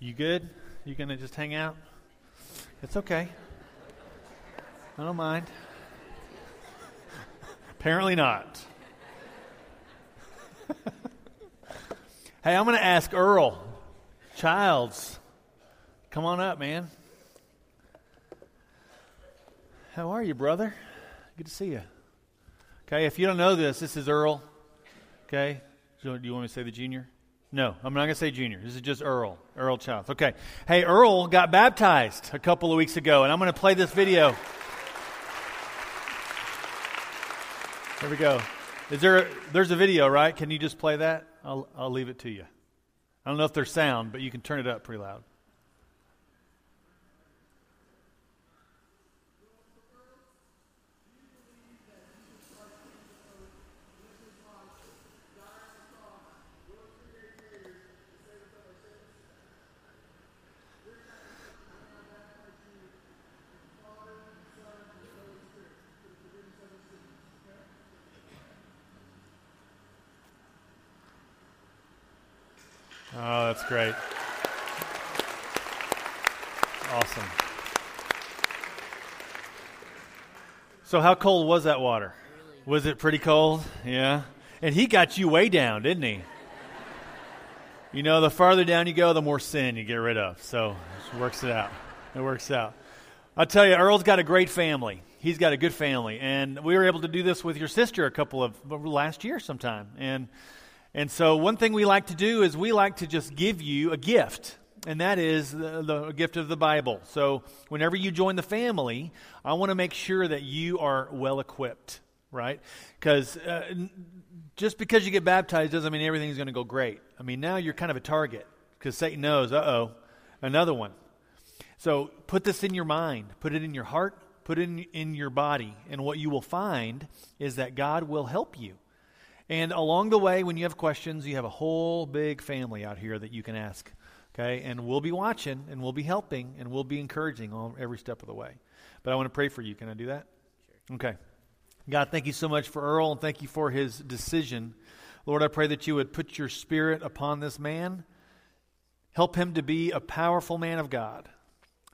You good? You to just hang out? It's okay. I don't mind. Apparently not. hey, I'm to ask Earl Childs. Come on up, man. How are you, brother? Good to see you. Okay, if you don't know this, this is Earl. Okay, do you want me to say the junior? No, I'm not going to say junior. This is just Earl. Earl Childs. Okay. Hey, Earl got baptized a couple of weeks ago, and I'm going to play this video. There we go. Is there? A, there's a video, right? Can you just play that? I'll I'll leave it to you. I don't know if there's sound, but you can turn it up pretty loud. Oh, that's great. Awesome. So, how cold was that water? Was it pretty cold? Yeah. And he got you way down, didn't he? You know, the farther down you go, the more sin you get rid of. So, it works it out. It works out. I'll tell you, Earl's got a great family. He's got a good family. And we were able to do this with your sister a couple of last year sometime. And and so, one thing we like to do is we like to just give you a gift, and that is the, the gift of the Bible. So, whenever you join the family, I want to make sure that you are well equipped, right? Because uh, just because you get baptized doesn't mean everything's going to go great. I mean, now you're kind of a target because Satan knows, uh oh, another one. So, put this in your mind, put it in your heart, put it in, in your body, and what you will find is that God will help you. And along the way, when you have questions, you have a whole big family out here that you can ask. Okay? And we'll be watching and we'll be helping and we'll be encouraging on every step of the way. But I want to pray for you. Can I do that? Sure. Okay. God, thank you so much for Earl and thank you for his decision. Lord, I pray that you would put your spirit upon this man. Help him to be a powerful man of God.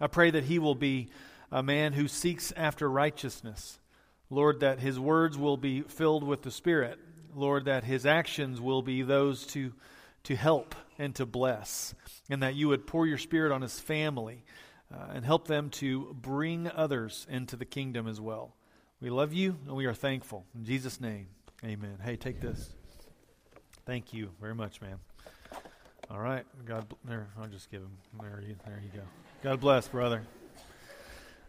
I pray that he will be a man who seeks after righteousness. Lord, that his words will be filled with the Spirit Lord, that his actions will be those to, to help and to bless, and that you would pour your spirit on his family uh, and help them to bring others into the kingdom as well. We love you and we are thankful. In Jesus' name, amen. Hey, take this. Thank you very much, man. All right. God, there, I'll just give him. There you, there you go. God bless, brother.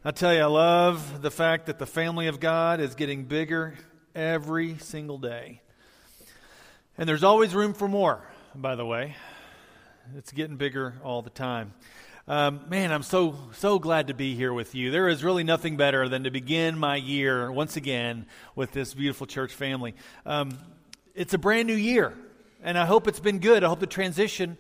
I tell you, I love the fact that the family of God is getting bigger every single day. And there's always room for more, by the way. It's getting bigger all the time. Um, man, I'm so so glad to be here with you. There is really nothing better than to begin my year once again with this beautiful church family. Um, it's a brand new year, and I hope it's been good. I hope the transition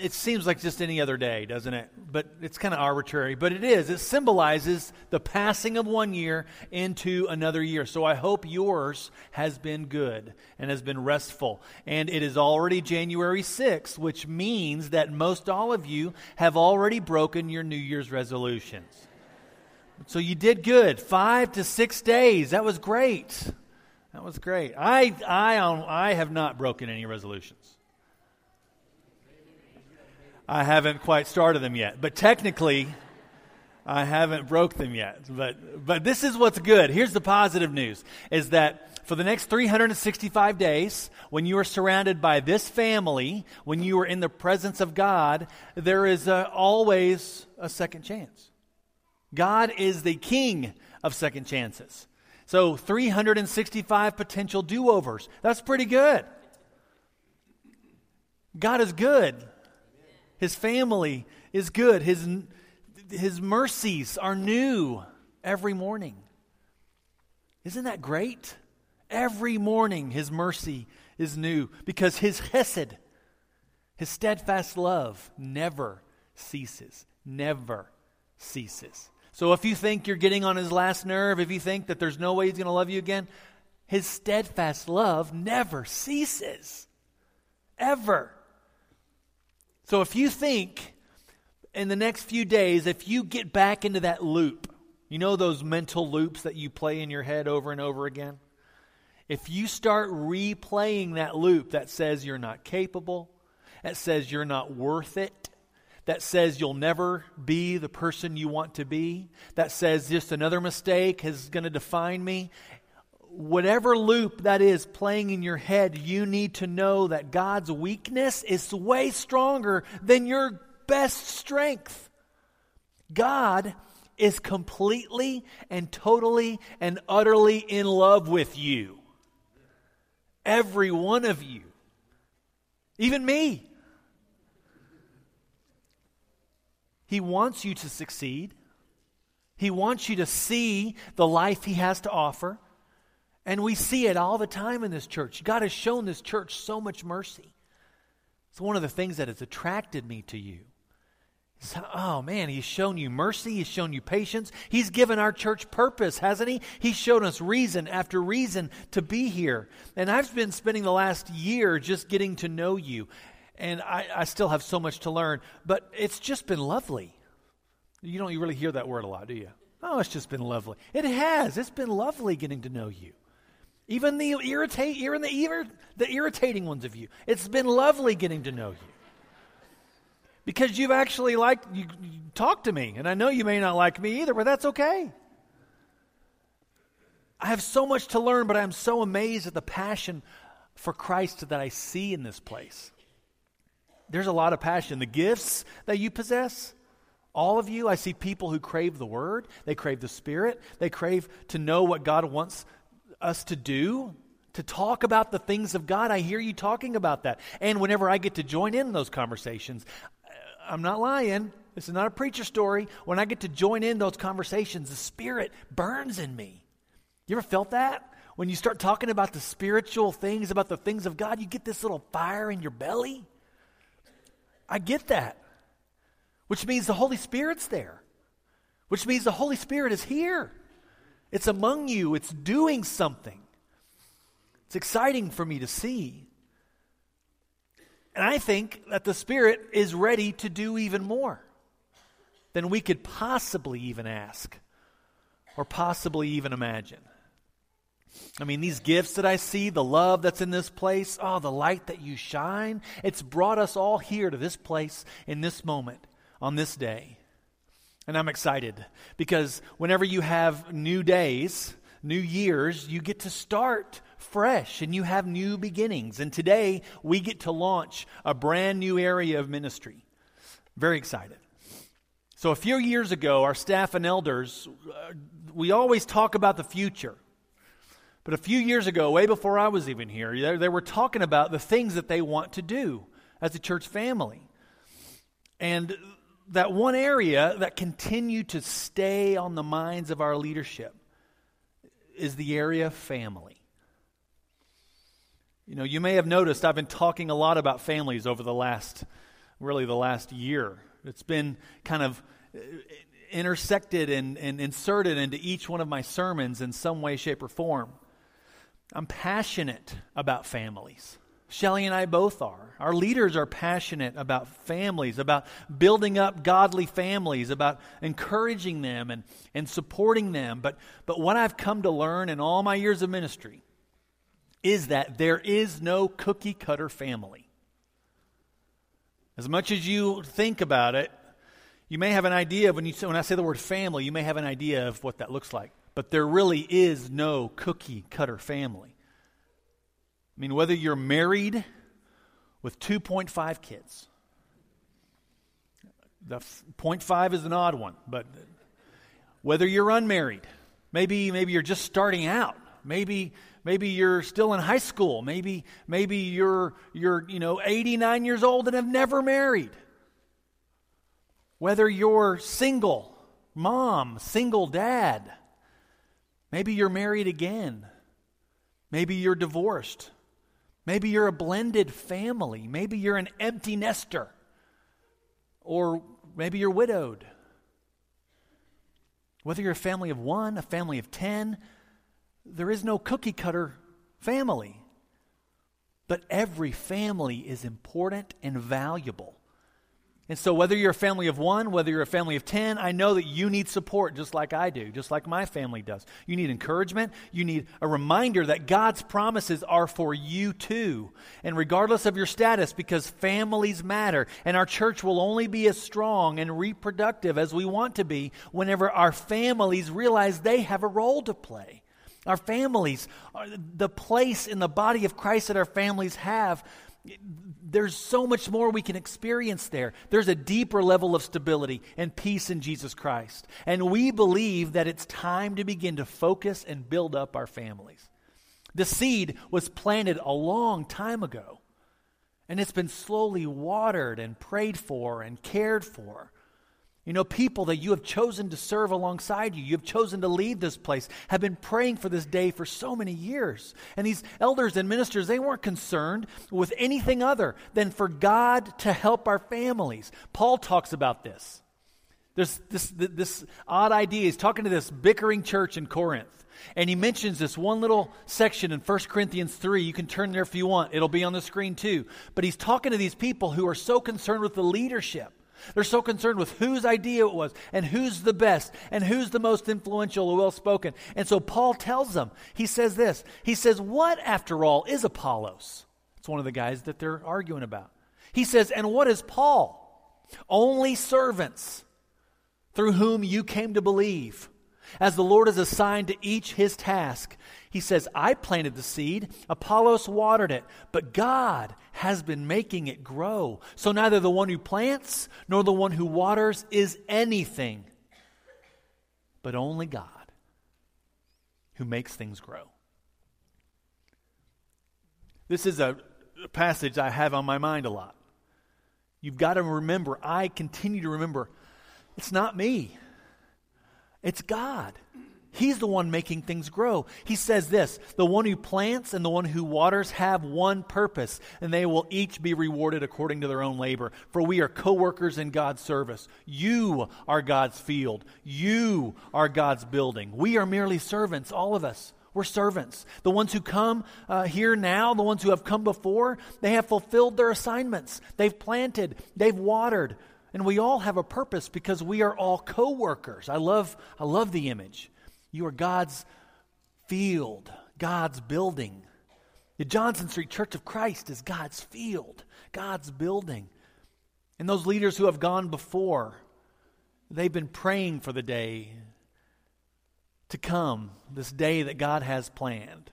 it seems like just any other day, doesn't it? But it's kind of arbitrary. But it is. It symbolizes the passing of one year into another year. So I hope yours has been good and has been restful. And it is already January 6th, which means that most all of you have already broken your New Year's resolutions. So you did good. Five to six days. That was great. That was great. I, I, um, I have not broken any resolutions. I haven't quite started them yet. But technically, I haven't broke them yet. But, but this is what's good. Here's the positive news is that for the next 365 days, when you are surrounded by this family, when you are in the presence of God, there is a, always a second chance. God is the king of second chances. So 365 potential do overs. That's pretty good. God is good. His family is good. His, his mercies are new every morning. Isn't that great? Every morning, His mercy is new because His chesed, His steadfast love, never ceases. Never ceases. So if you think you're getting on His last nerve, if you think that there's no way He's going to love you again, His steadfast love never ceases. Ever. So if you think in the next few days, if you get back into that loop, you know those mental loops that you play in your head over and over again? If you start replaying that loop that says you're not capable, that says you're not worth it, that says you'll never be the person you want to be, that says just another mistake is going to define me, whatever loop that is playing in your head, you need to know that God's weakness is way stronger than your best strength. God is completely and totally and utterly in love with you. Every one of you. Even me. He wants you to succeed. He wants you to see the life He has to offer. And we see it all the time in this church. God has shown this church so much mercy. It's one of the things that has attracted me to you. oh man, he's shown you mercy, he's shown you patience. He's given our church purpose, hasn't he? He's shown us reason after reason to be here. And I've been spending the last year just getting to know you. And I, I still have so much to learn, but it's just been lovely. You don't really hear that word a lot, do you? Oh, it's just been lovely. It has. It's been lovely getting to know you. Even the irritate, even the, the irritating ones of you. It's been lovely getting to know you. Because you've actually liked, you, you talk to me, and I know you may not like me either, but that's okay. I have so much to learn, but I'm so amazed at the passion for Christ that I see in this place. There's a lot of passion. The gifts that you possess, all of you, I see people who crave the Word, they crave the Spirit, they crave to know what God wants us to do, to talk about the things of God. I hear you talking about that. And whenever I get to join in those conversations, uh, I'm not lying. This is not a preacher story. When I get to join in those conversations, the Spirit burns in me. You ever felt that? When you start talking about the spiritual things, about the things of God, you get this little fire in your belly. I get that. Which means the Holy Spirit's there. Which means the Holy Spirit is here. It's among you, it's doing something. It's exciting for me to see. And I think that the Spirit is ready to do even more than we could possibly even ask or possibly even imagine. I mean, these gifts that I see, the love that's in this place, oh, the light that you shine, it's brought us all here to this place in this moment, on this day. And I'm excited because whenever you have new days, new years, you get to start fresh and you have new beginnings. And today we get to launch a brand new area of ministry. Very excited. So, a few years ago, our staff and elders, uh, we always talk about the future. But a few years ago, way before I was even here, they, they were talking about the things that they want to do as a church family. And that one area that continue to stay on the minds of our leadership is the area of family. You know, you may have noticed I've been talking a lot about families over the last, really, the last year. It's been kind of uh, intersected and, and inserted into each one of my sermons in some way, shape, or form. I'm passionate about families. Shelly and I both are. Our leaders are passionate about families, about building up godly families, about encouraging them and, and supporting them. But, but what I've come to learn in all my years of ministry is that there is no cookie cutter family. As much as you think about it, you may have an idea of when, you, when I say the word family, you may have an idea of what that looks like. But there really is no cookie cutter family. I mean, whether you're married with 2.5 kids, the 0.5 is an odd one, but whether you're unmarried, maybe maybe you're just starting out, maybe maybe you're still in high school, maybe maybe you're you're you know 89 years old and have never married. Whether you're single, mom, single dad, maybe you're married again, maybe you're divorced. Maybe you're a blended family. Maybe you're an empty nester. Or maybe you're widowed. Whether you're a family of one, a family of ten, there is no cookie cutter family. But every family is important and valuable. And so, whether you're a family of one, whether you're a family of 10, I know that you need support just like I do, just like my family does. You need encouragement. You need a reminder that God's promises are for you too. And regardless of your status, because families matter, and our church will only be as strong and reproductive as we want to be whenever our families realize they have a role to play. Our families, are the place in the body of Christ that our families have there's so much more we can experience there. There's a deeper level of stability and peace in Jesus Christ. And we believe that it's time to begin to focus and build up our families. The seed was planted a long time ago, and it's been slowly watered and prayed for and cared for. You know, people that you have chosen to serve alongside you, you have chosen to lead this place, have been praying for this day for so many years. And these elders and ministers, they weren't concerned with anything other than for God to help our families. Paul talks about this. There's this, this odd idea. He's talking to this bickering church in Corinth. And he mentions this one little section in 1 Corinthians 3. You can turn there if you want, it'll be on the screen too. But he's talking to these people who are so concerned with the leadership they're so concerned with whose idea it was and who's the best and who's the most influential or well spoken. And so Paul tells them, he says this. He says, What, after all, is Apollos? It's one of the guys that they're arguing about. He says, And what is Paul? Only servants through whom you came to believe as the Lord has assigned to each his task. He says, I planted the seed, Apollos watered it, but God has been making it grow. So neither the one who plants nor the one who waters is anything, but only God who makes things grow. This is a passage I have on my mind a lot. You've got to remember, I continue to remember, it's not me. It's God. He's the one making things grow. He says this the one who plants and the one who waters have one purpose, and they will each be rewarded according to their own labor. For we are co workers in God's service. You are God's field, you are God's building. We are merely servants, all of us. We're servants. The ones who come uh, here now, the ones who have come before, they have fulfilled their assignments. They've planted, they've watered, and we all have a purpose because we are all co-workers. I love I love the image. You are God's field, God's building. The Johnson Street Church of Christ is God's field, God's building. And those leaders who have gone before, they've been praying for the day to come, this day that God has planned.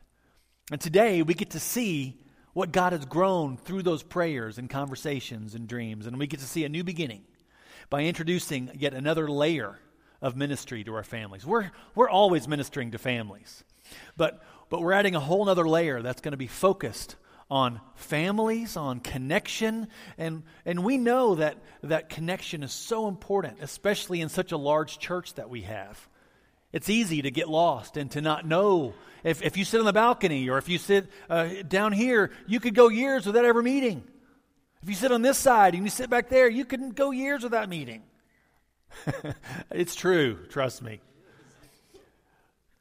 And today we get to see what God has grown through those prayers and conversations and dreams. And we get to see a new beginning by introducing yet another layer of ministry to our families. We're, we're always ministering to families, but, but we're adding a whole other layer that's going to be focused on families, on connection, and, and we know that that connection is so important, especially in such a large church that we have. It's easy to get lost and to not know. If, if you sit on the balcony or if you sit uh, down here, you could go years without ever meeting. If you sit on this side and you sit back there, you can go years without meeting. it's true, trust me.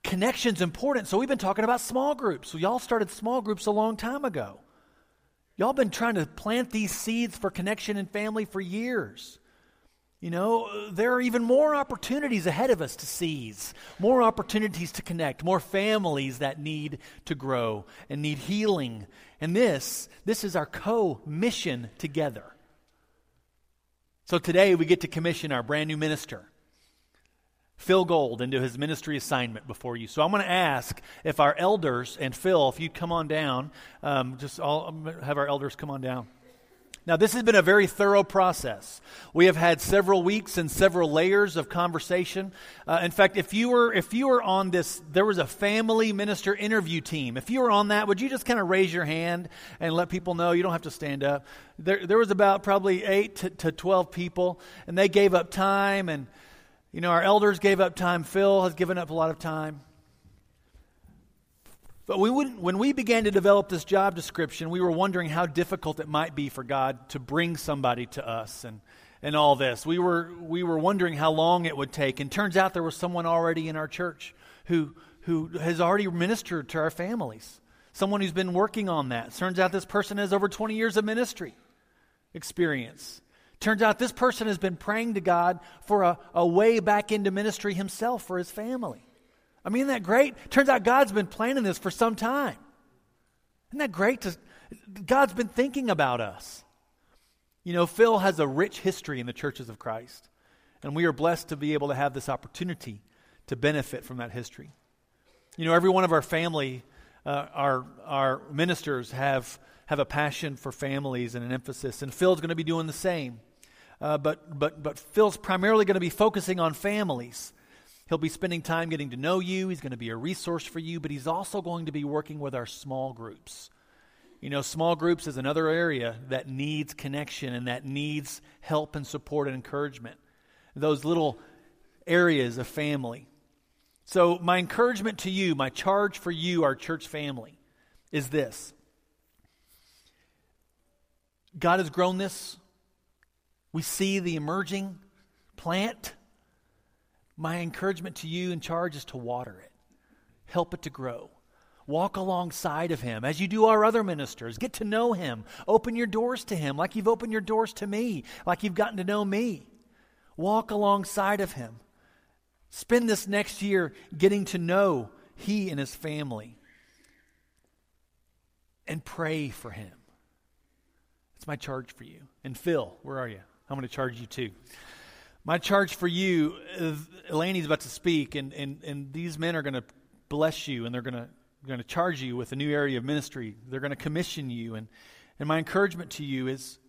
Connection's important. So we've been talking about small groups. We all started small groups a long time ago. Y'all been trying to plant these seeds for connection and family for years. You know, there are even more opportunities ahead of us to seize, more opportunities to connect, more families that need to grow and need healing. And this, this is our co-mission together. So today we get to commission our brand new minister. Phil Gold into his ministry assignment before you. So I'm going to ask if our elders and Phil, if you'd come on down, um, just all, have our elders come on down. Now, this has been a very thorough process. We have had several weeks and several layers of conversation. Uh, in fact, if you were if you were on this, there was a family minister interview team. If you were on that, would you just kind of raise your hand and let people know? You don't have to stand up. There, there was about probably eight to, to twelve people, and they gave up time, and you know our elders gave up time. Phil has given up a lot of time. But we when we began to develop this job description, we were wondering how difficult it might be for God to bring somebody to us and, and all this. We were, we were wondering how long it would take. And turns out there was someone already in our church who, who has already ministered to our families, someone who's been working on that. Turns out this person has over 20 years of ministry experience Turns out this person has been praying to God for a, a way back into ministry himself for his family. I mean, isn't that great? Turns out God's been planning this for some time. Isn't that great? To, God's been thinking about us. You know, Phil has a rich history in the churches of Christ, and we are blessed to be able to have this opportunity to benefit from that history. You know, every one of our family, uh, our, our ministers have, have a passion for families and an emphasis, and Phil's going to be doing the same. Uh, but, but, but Phil's primarily going to be focusing on families. He'll be spending time getting to know you. He's going to be a resource for you, but he's also going to be working with our small groups. You know, small groups is another area that needs connection and that needs help and support and encouragement. Those little areas of family. So, my encouragement to you, my charge for you, our church family, is this God has grown this. We see the emerging plant. My encouragement to you in charge is to water it, help it to grow. Walk alongside of him as you do our other ministers. Get to know him. Open your doors to him like you've opened your doors to me, like you've gotten to know me. Walk alongside of him. Spend this next year getting to know he and his family. And pray for him. It's my charge for you. And Phil, where are you? I'm going to charge you too. My charge for you, Elaine's about to speak, and, and, and these men are going to bless you, and they're going to, going to charge you with a new area of ministry. They're going to commission you. And, and my encouragement to you is,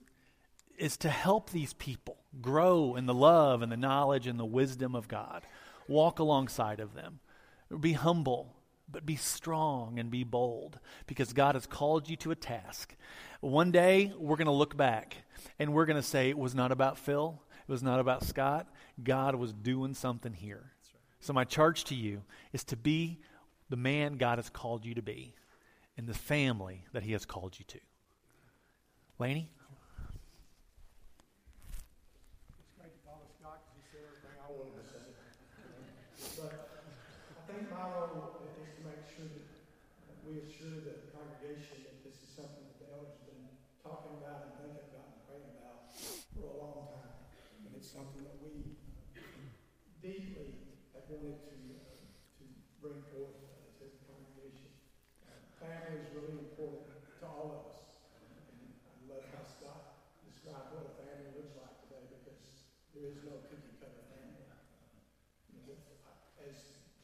is to help these people grow in the love and the knowledge and the wisdom of God. Walk alongside of them. Be humble, but be strong and be bold because God has called you to a task. One day, we're going to look back and we're going to say it was not about Phil, it was not about Scott. God was doing something here. So, my charge to you is to be the man God has called you to be in the family that He has called you to. Laney?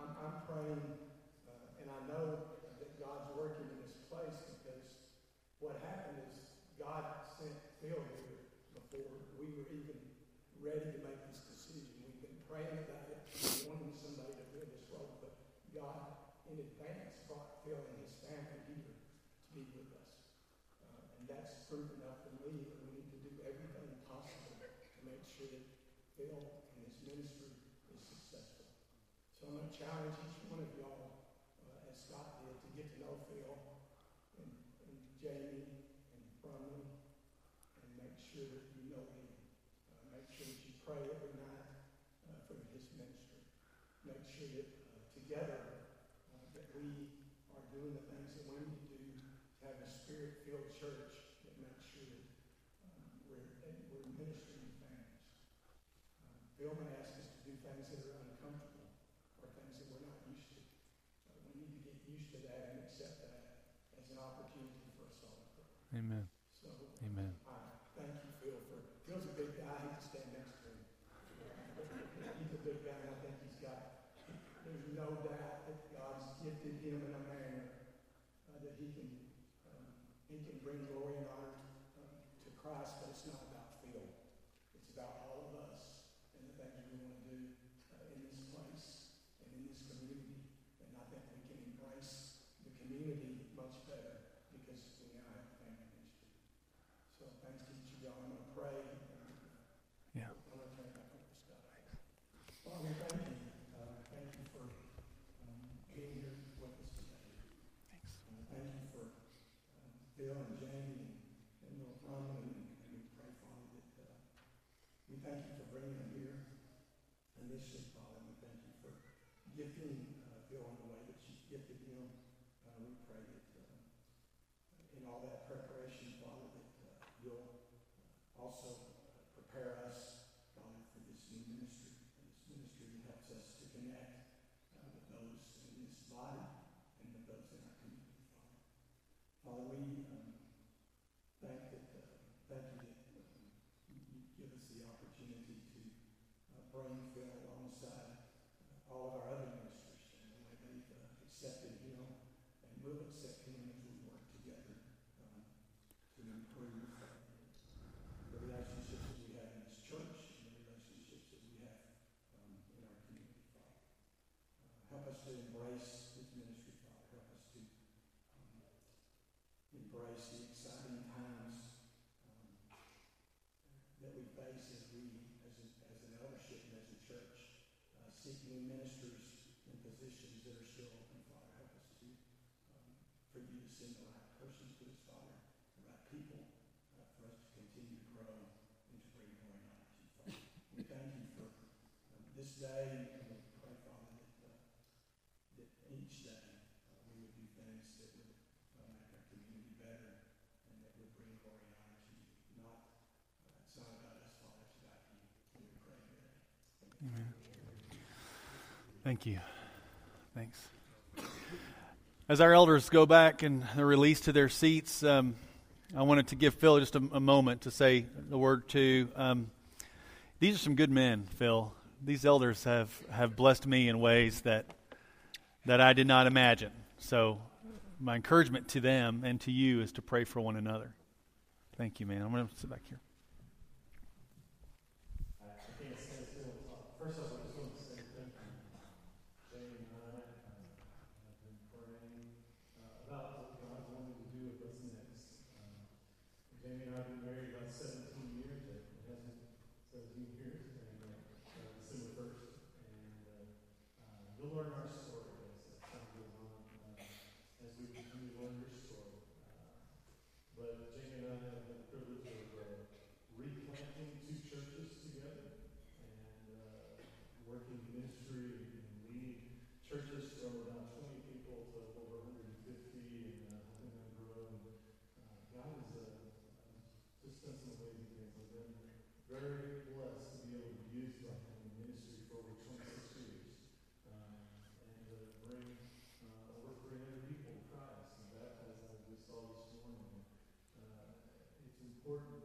I'm, I'm praying, uh, and I know that God's working in this place because what happened is God sent Phil here before we were even ready to make this decision. We've been praying about it, wanting somebody to fill this role, but God in advance brought Phil and his family here to be with us. Uh, and that's proof enough for me that we need to do everything possible to make sure that Phil ministry is successful. So I'm going to challenge each one of y'all, uh, as Scott did, to get to know Phil and, and Jamie and Brumley and make sure that you know him. Uh, make sure that you pray every night uh, for his ministry. Make sure that uh, together uh, that we are doing the things that we need to do to have a spirit-filled church that makes sure that um, we're, we're ministering to families. Uh, Phil seeking ministers in positions that are still open, Father. Help us to, um, for you to send the right persons to us, Father, the right people, uh, for us to continue to grow and to bring glory honor to you, Father. We thank you for um, this day Thank you. Thanks. As our elders go back and are released to their seats, um, I wanted to give Phil just a, a moment to say the word to. Um, these are some good men, Phil. These elders have, have blessed me in ways that that I did not imagine. So, my encouragement to them and to you is to pray for one another. Thank you, man. I'm going to sit back here. important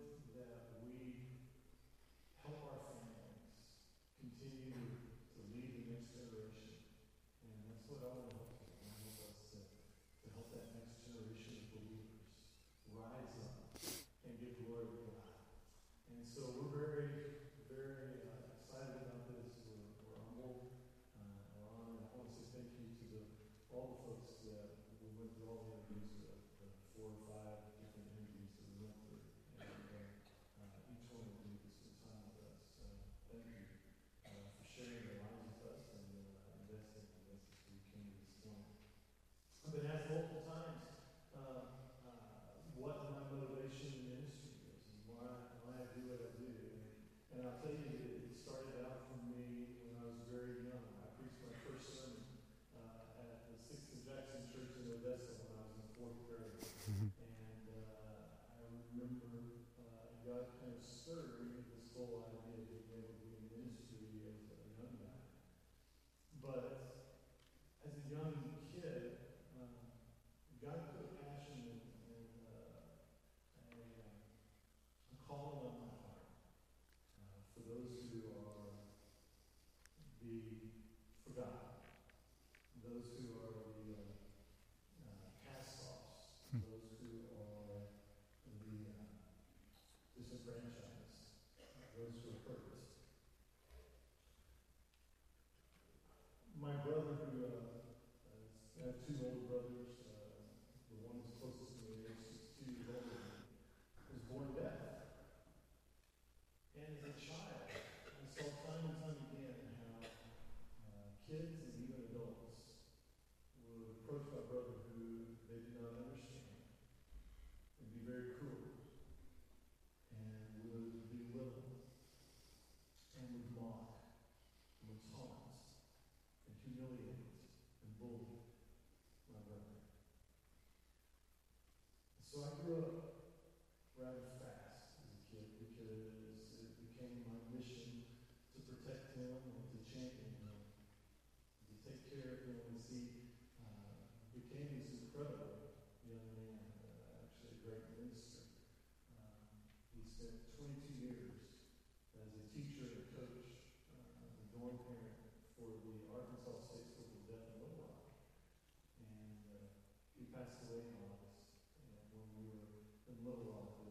little while ago,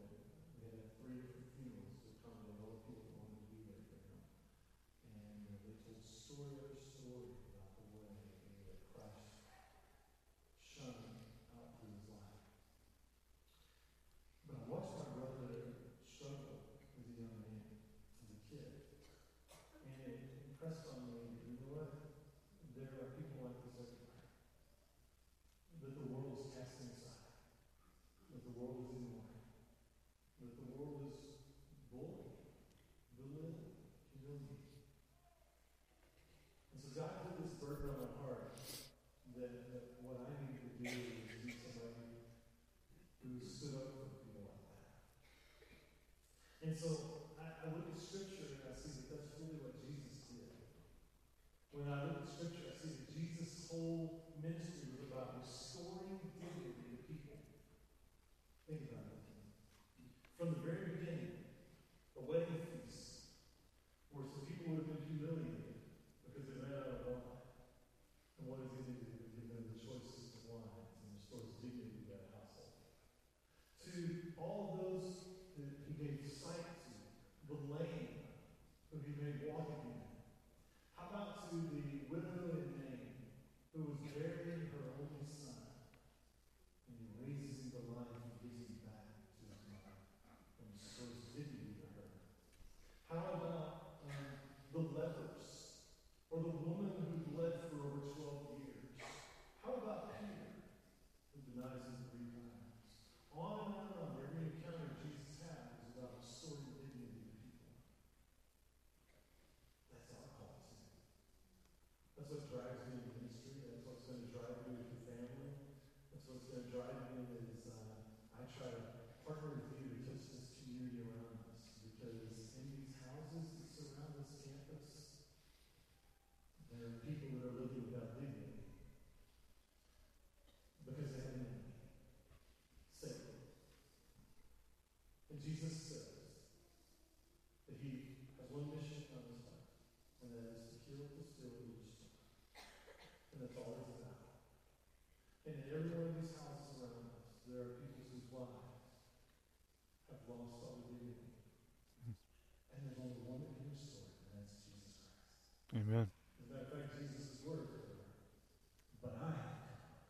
we had three different funerals to accommodate all the people that wanted to be there for him. And uh, they told story after story about the way that Christ shone out through his life. But I watched my brother struggle as a young man, as a kid. And it impressed on me, that, you know what? There are people like this everywhere. That the world is casting aside. That the world is ignoring. That the world is bullying, belittling, humiliating. And so God put this burden on my heart that, that what I need to do is be somebody who stood up for people like that. And so I, I look at Scripture and I see that that's really what Jesus did. When I look at Scripture, I see that Jesus' whole ministry was about restoring dignity to people. Think about it. From the very beginning, the wedding feast, where some people would have been humiliated because they ran out of wine. And what does he do? He gives them the choicest of wines and restores dignity to that household. To all those that he gave sight to, the lame, who he made walk again. How about to the widow in Nain, who was burying her only son, and he raises him to life and gives him back to his mother, and restores dignity to her. How about um, the lepers, or the woman who bled for over 12 years? How about Peter, who denies him three times? On and on and on. Every encounter Jesus had was about restoring dignity to people. That's our call too. That's what drives me in ministry. That's what's going to drive me with your family. That's what's going to drive me is uh, I try to partner with you to touch this community around us. Because in these houses that surround this campus, there are people that are living without dignity. Because they have an enemy. Satan. And Jesus says that he has one mission on this earth, and that is to kill, to steal, and to destroy. And that's all it's about. And in every one of these houses around us, there are people whose lives have lost all dignity. And there's only one that can restore it, and that's Jesus Christ. Amen. As a matter of fact, Jesus' words are, but I have come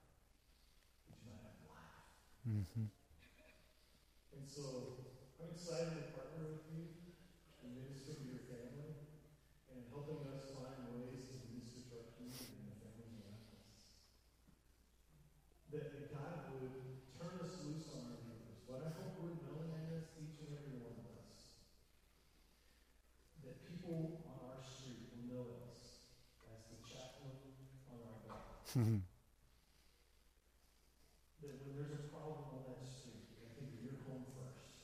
that you might have life. Mm-hmm. And so I'm excited to partner with you in minister to your family and helping us find ways to minister to our community and the families around us. That God would turn us loose on our neighbors. What I hope we're known as, each and every one of us, that people on our street will know us as the chaplain on our block. That when there's a problem on that street, I think of your home first,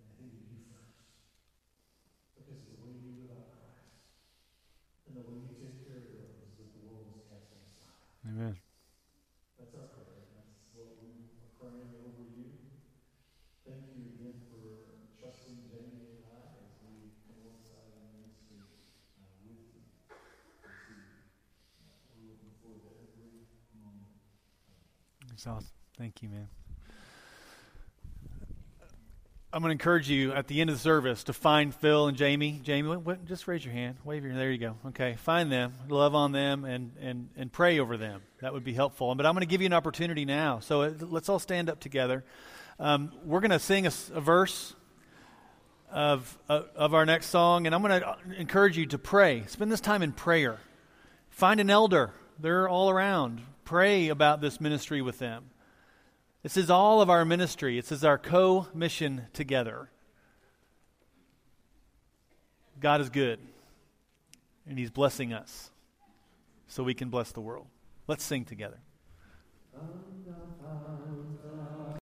and I think of you first. Because of the way you live out Christ, and the way you take care of those that the world is casting aside. Amen. That's our prayer. That's what we are praying over you. Thank you again for trusting Jamie and I as we come alongside in ministry uh, with you. As we, uh, we're looking forward to every moment. That's awesome. Thank you, man. I'm going to encourage you at the end of the service to find Phil and Jamie. Jamie, just raise your hand. Wave your. There you go. Okay, find them, love on them, and and and pray over them. That would be helpful. But I'm going to give you an opportunity now. So uh, let's all stand up together. Um, we're going to sing a verse of uh, of our next song, and I'm going to encourage you to pray. Spend this time in prayer. Find an elder. They're all around. Pray about this ministry with them. This is all of our ministry. This is our co mission together. God is good, and He's blessing us so we can bless the world. Let's sing together. Um,